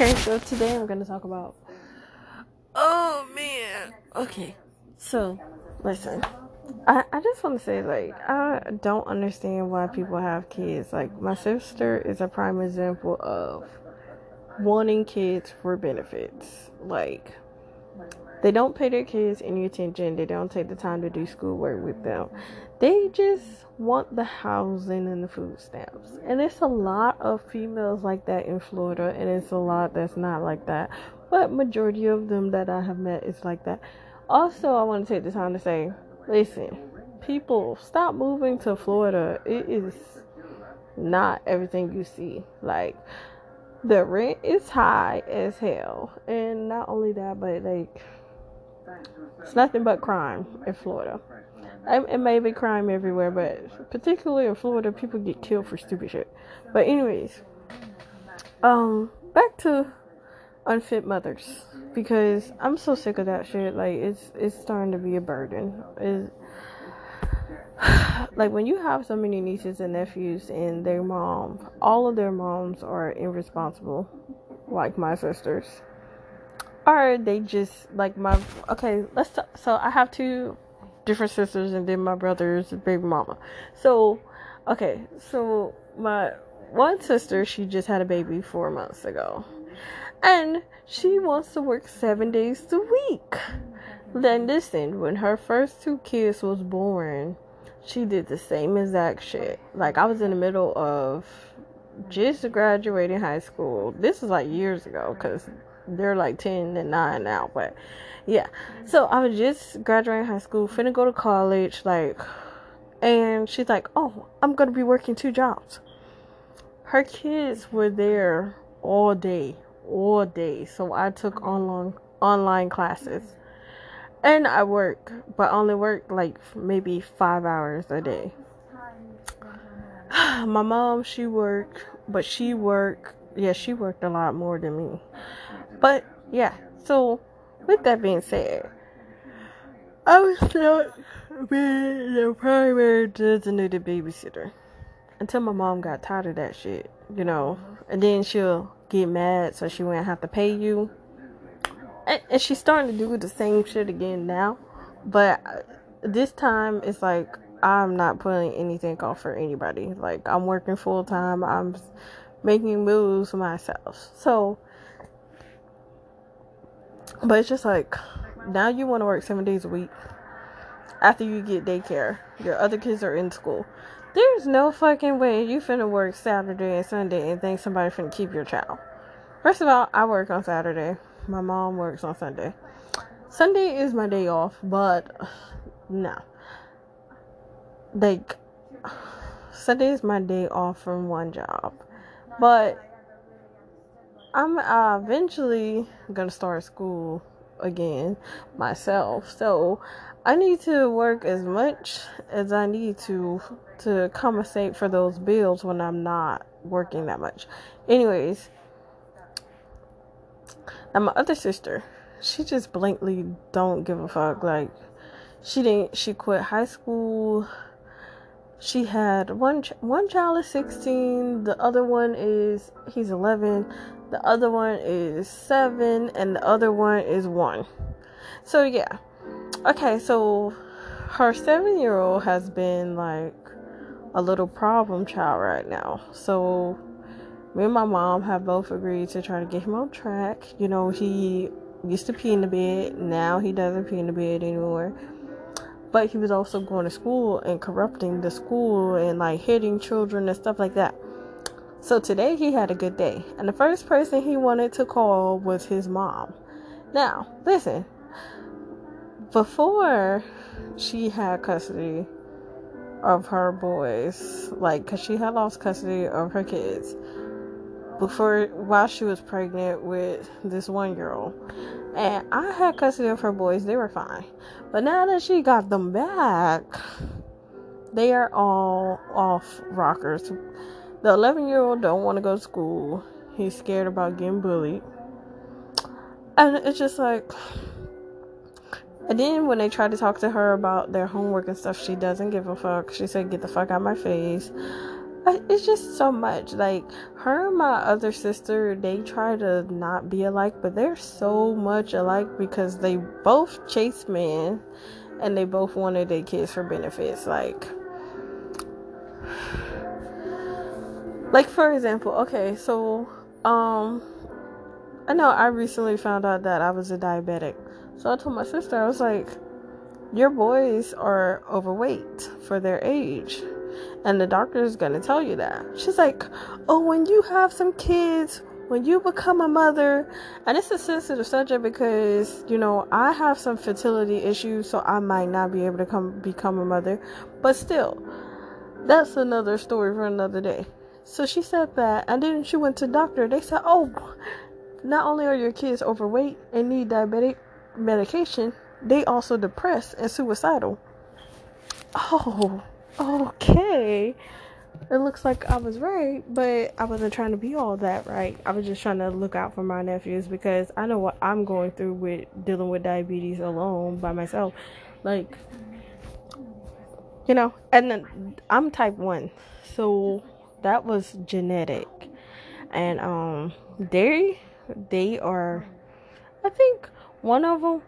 Okay, so today I'm gonna talk about. Oh man. Okay, so listen. I, I just want to say, like, I don't understand why people have kids. Like, my sister is a prime example of wanting kids for benefits. Like, they don't pay their kids any attention, they don't take the time to do schoolwork with them. They just want the housing and the food stamps. And it's a lot of females like that in Florida, and it's a lot that's not like that. But majority of them that I have met is like that. Also, I want to take the time to say, listen, people, stop moving to Florida. It is not everything you see. Like the rent is high as hell, and not only that, but like it's nothing but crime in Florida. It may be crime everywhere, but particularly in Florida, people get killed for stupid shit. But anyways, um, back to unfit mothers because I'm so sick of that shit. Like it's it's starting to be a burden. It's, like when you have so many nieces and nephews and their mom, all of their moms are irresponsible, like my sisters. Or they just like my okay. Let's talk, so I have two different sisters and then my brother's baby mama. So, okay, so my one sister, she just had a baby four months ago. And she wants to work seven days a week. Then listen, when her first two kids was born, she did the same exact shit. Like I was in the middle of just graduating high school. This is like years ago because they're like 10 and 9 now, but yeah. So I was just graduating high school, finna go to college, like, and she's like, "Oh, I'm gonna be working two jobs." Her kids were there all day, all day. So I took online online classes, and I work, but only work like maybe five hours a day. My mom, she worked, but she worked. Yeah, she worked a lot more than me. But yeah, so with that being said, I was not being the primary designated babysitter until my mom got tired of that shit, you know. And then she'll get mad so she won't have to pay you. And, and she's starting to do the same shit again now. But this time it's like I'm not putting anything off for anybody. Like I'm working full time. I'm making moves myself. So but it's just like now you want to work seven days a week after you get daycare. Your other kids are in school. There's no fucking way you finna work Saturday and Sunday and think somebody finna keep your child. First of all, I work on Saturday. My mom works on Sunday. Sunday is my day off, but no. Like Sunday is my day off from one job. But I'm uh, eventually gonna start school again myself, so I need to work as much as I need to to compensate for those bills when I'm not working that much. Anyways, and my other sister, she just blankly don't give a fuck. Like she didn't. She quit high school. She had one one child is 16 the other one is he's 11 the other one is 7 and the other one is 1 so yeah. Okay so her 7 year old has been like a little problem child right now. So me and my mom have both agreed to try to get him on track. You know he used to pee in the bed. Now he doesn't pee in the bed anymore. But he was also going to school and corrupting the school and like hitting children and stuff like that. So today he had a good day, and the first person he wanted to call was his mom. Now, listen, before she had custody of her boys, like, because she had lost custody of her kids before while she was pregnant with this one girl and I had custody of her boys, they were fine. But now that she got them back, they are all off rockers. The 11 year old don't want to go to school. He's scared about getting bullied. And it's just like and then when they try to talk to her about their homework and stuff, she doesn't give a fuck. She said, "Get the fuck out of my face." It's just so much. Like her and my other sister, they try to not be alike, but they're so much alike because they both chase men and they both wanted their kids for benefits. Like, like for example, okay, so um, I know I recently found out that I was a diabetic, so I told my sister I was like, your boys are overweight for their age and the doctor is going to tell you that. She's like, Oh, when you have some kids, when you become a mother, and it's a sensitive subject because, you know, I have some fertility issues, so I might not be able to come become a mother. But still, that's another story for another day. So she said that, and then she went to doctor. They said, Oh, not only are your kids overweight and need diabetic medication, they also depressed and suicidal. Oh, okay. It looks like I was right, but I wasn't trying to be all that right. I was just trying to look out for my nephews because I know what I'm going through with dealing with diabetes alone by myself. Like, you know, and then I'm type 1. So that was genetic. And um they they are I think one of them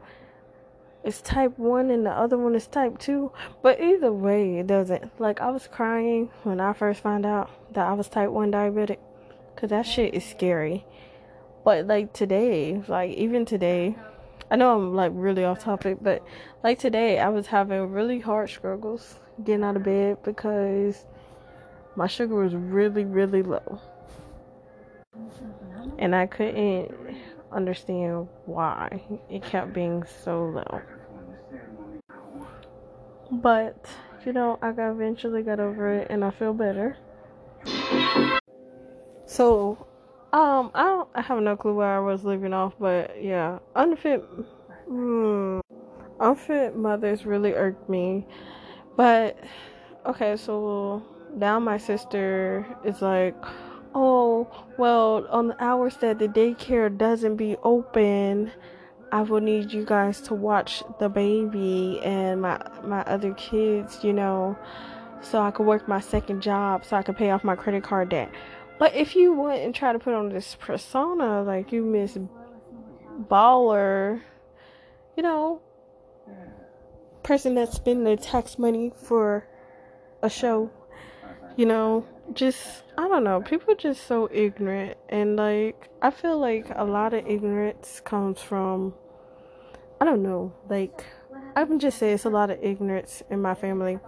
is type 1 and the other one is type 2. But either way, it doesn't. Like, I was crying when I first found out that I was type 1 diabetic. Because that shit is scary. But, like, today, like, even today, I know I'm, like, really off topic, but, like, today, I was having really hard struggles getting out of bed because my sugar was really, really low. And I couldn't understand why it kept being so low. But, you know, I eventually got over it and I feel better. So, um, I don't, I have no clue where I was leaving off, but yeah, unfit, hmm, unfit mothers really irked me. But okay, so now my sister is like, oh, well, on the hours that the daycare doesn't be open, I will need you guys to watch the baby and my my other kids, you know, so I could work my second job so I could pay off my credit card debt. But if you went and try to put on this persona like you miss baller, you know, person that's spending their tax money for a show, you know, just I don't know, people just so ignorant and like I feel like a lot of ignorance comes from I don't know, like I can just say it's a lot of ignorance in my family.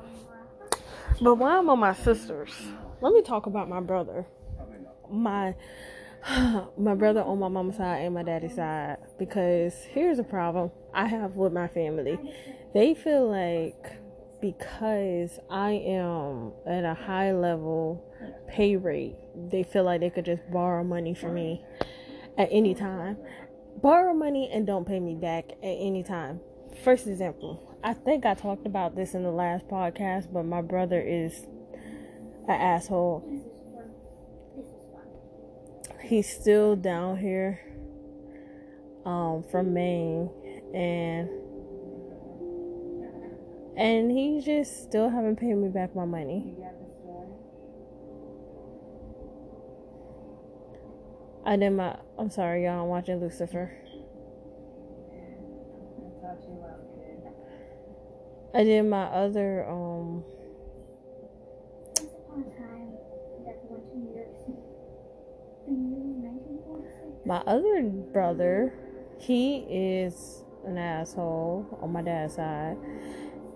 But while I'm on my sisters, let me talk about my brother. My my brother on my mom's side and my daddy's side because here's a problem I have with my family. They feel like because I am at a high level pay rate, they feel like they could just borrow money from me at any time. Borrow money and don't pay me back at any time. First example, I think I talked about this in the last podcast, but my brother is an asshole. He's still down here um, from Maine and and he just still haven't paid me back my money. I did my. I'm sorry, y'all. I'm watching Lucifer. I did my other um. My other brother, he is an asshole on my dad's side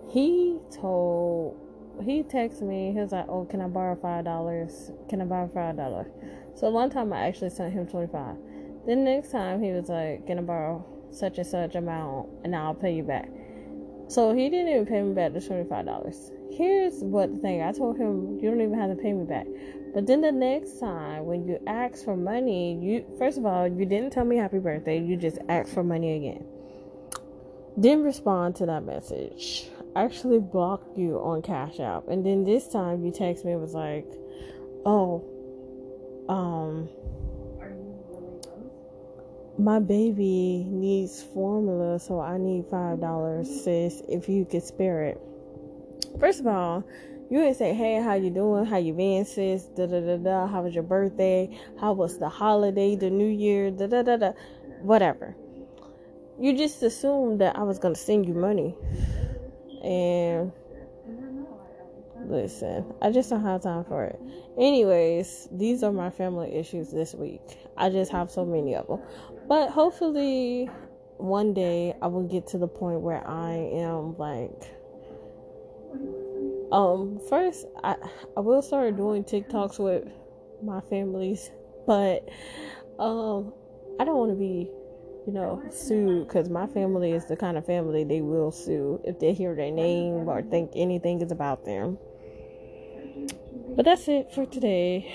he told he texted me he was like oh can i borrow five dollars? Can i borrow five dollars? So one time i actually sent him 25 then next time he was like can i borrow such and such amount and i'll pay you back? So he didn't even pay me back the $25 here's what the thing i told him you don't even have to pay me back. But then the next time when you ask for money you first of all you didn't tell me happy birthday you just asked for money again. Didn't respond to that message actually blocked you on Cash App. And then this time you text me was like, "Oh, um my baby needs formula, so I need $5, sis, if you could spare it." First of all, You didn't say, "Hey, how you doing? How you been, sis? Da da da da. How was your birthday? How was the holiday, the New Year? Da da da da. Whatever." You just assumed that I was gonna send you money, and listen, I just don't have time for it. Anyways, these are my family issues this week. I just have so many of them, but hopefully, one day I will get to the point where I am like um, first, I I will start doing TikToks with my families, but um, I don't want to be, you know, sue because my family is the kind of family they will sue if they hear their name or think anything is about them. But that's it for today.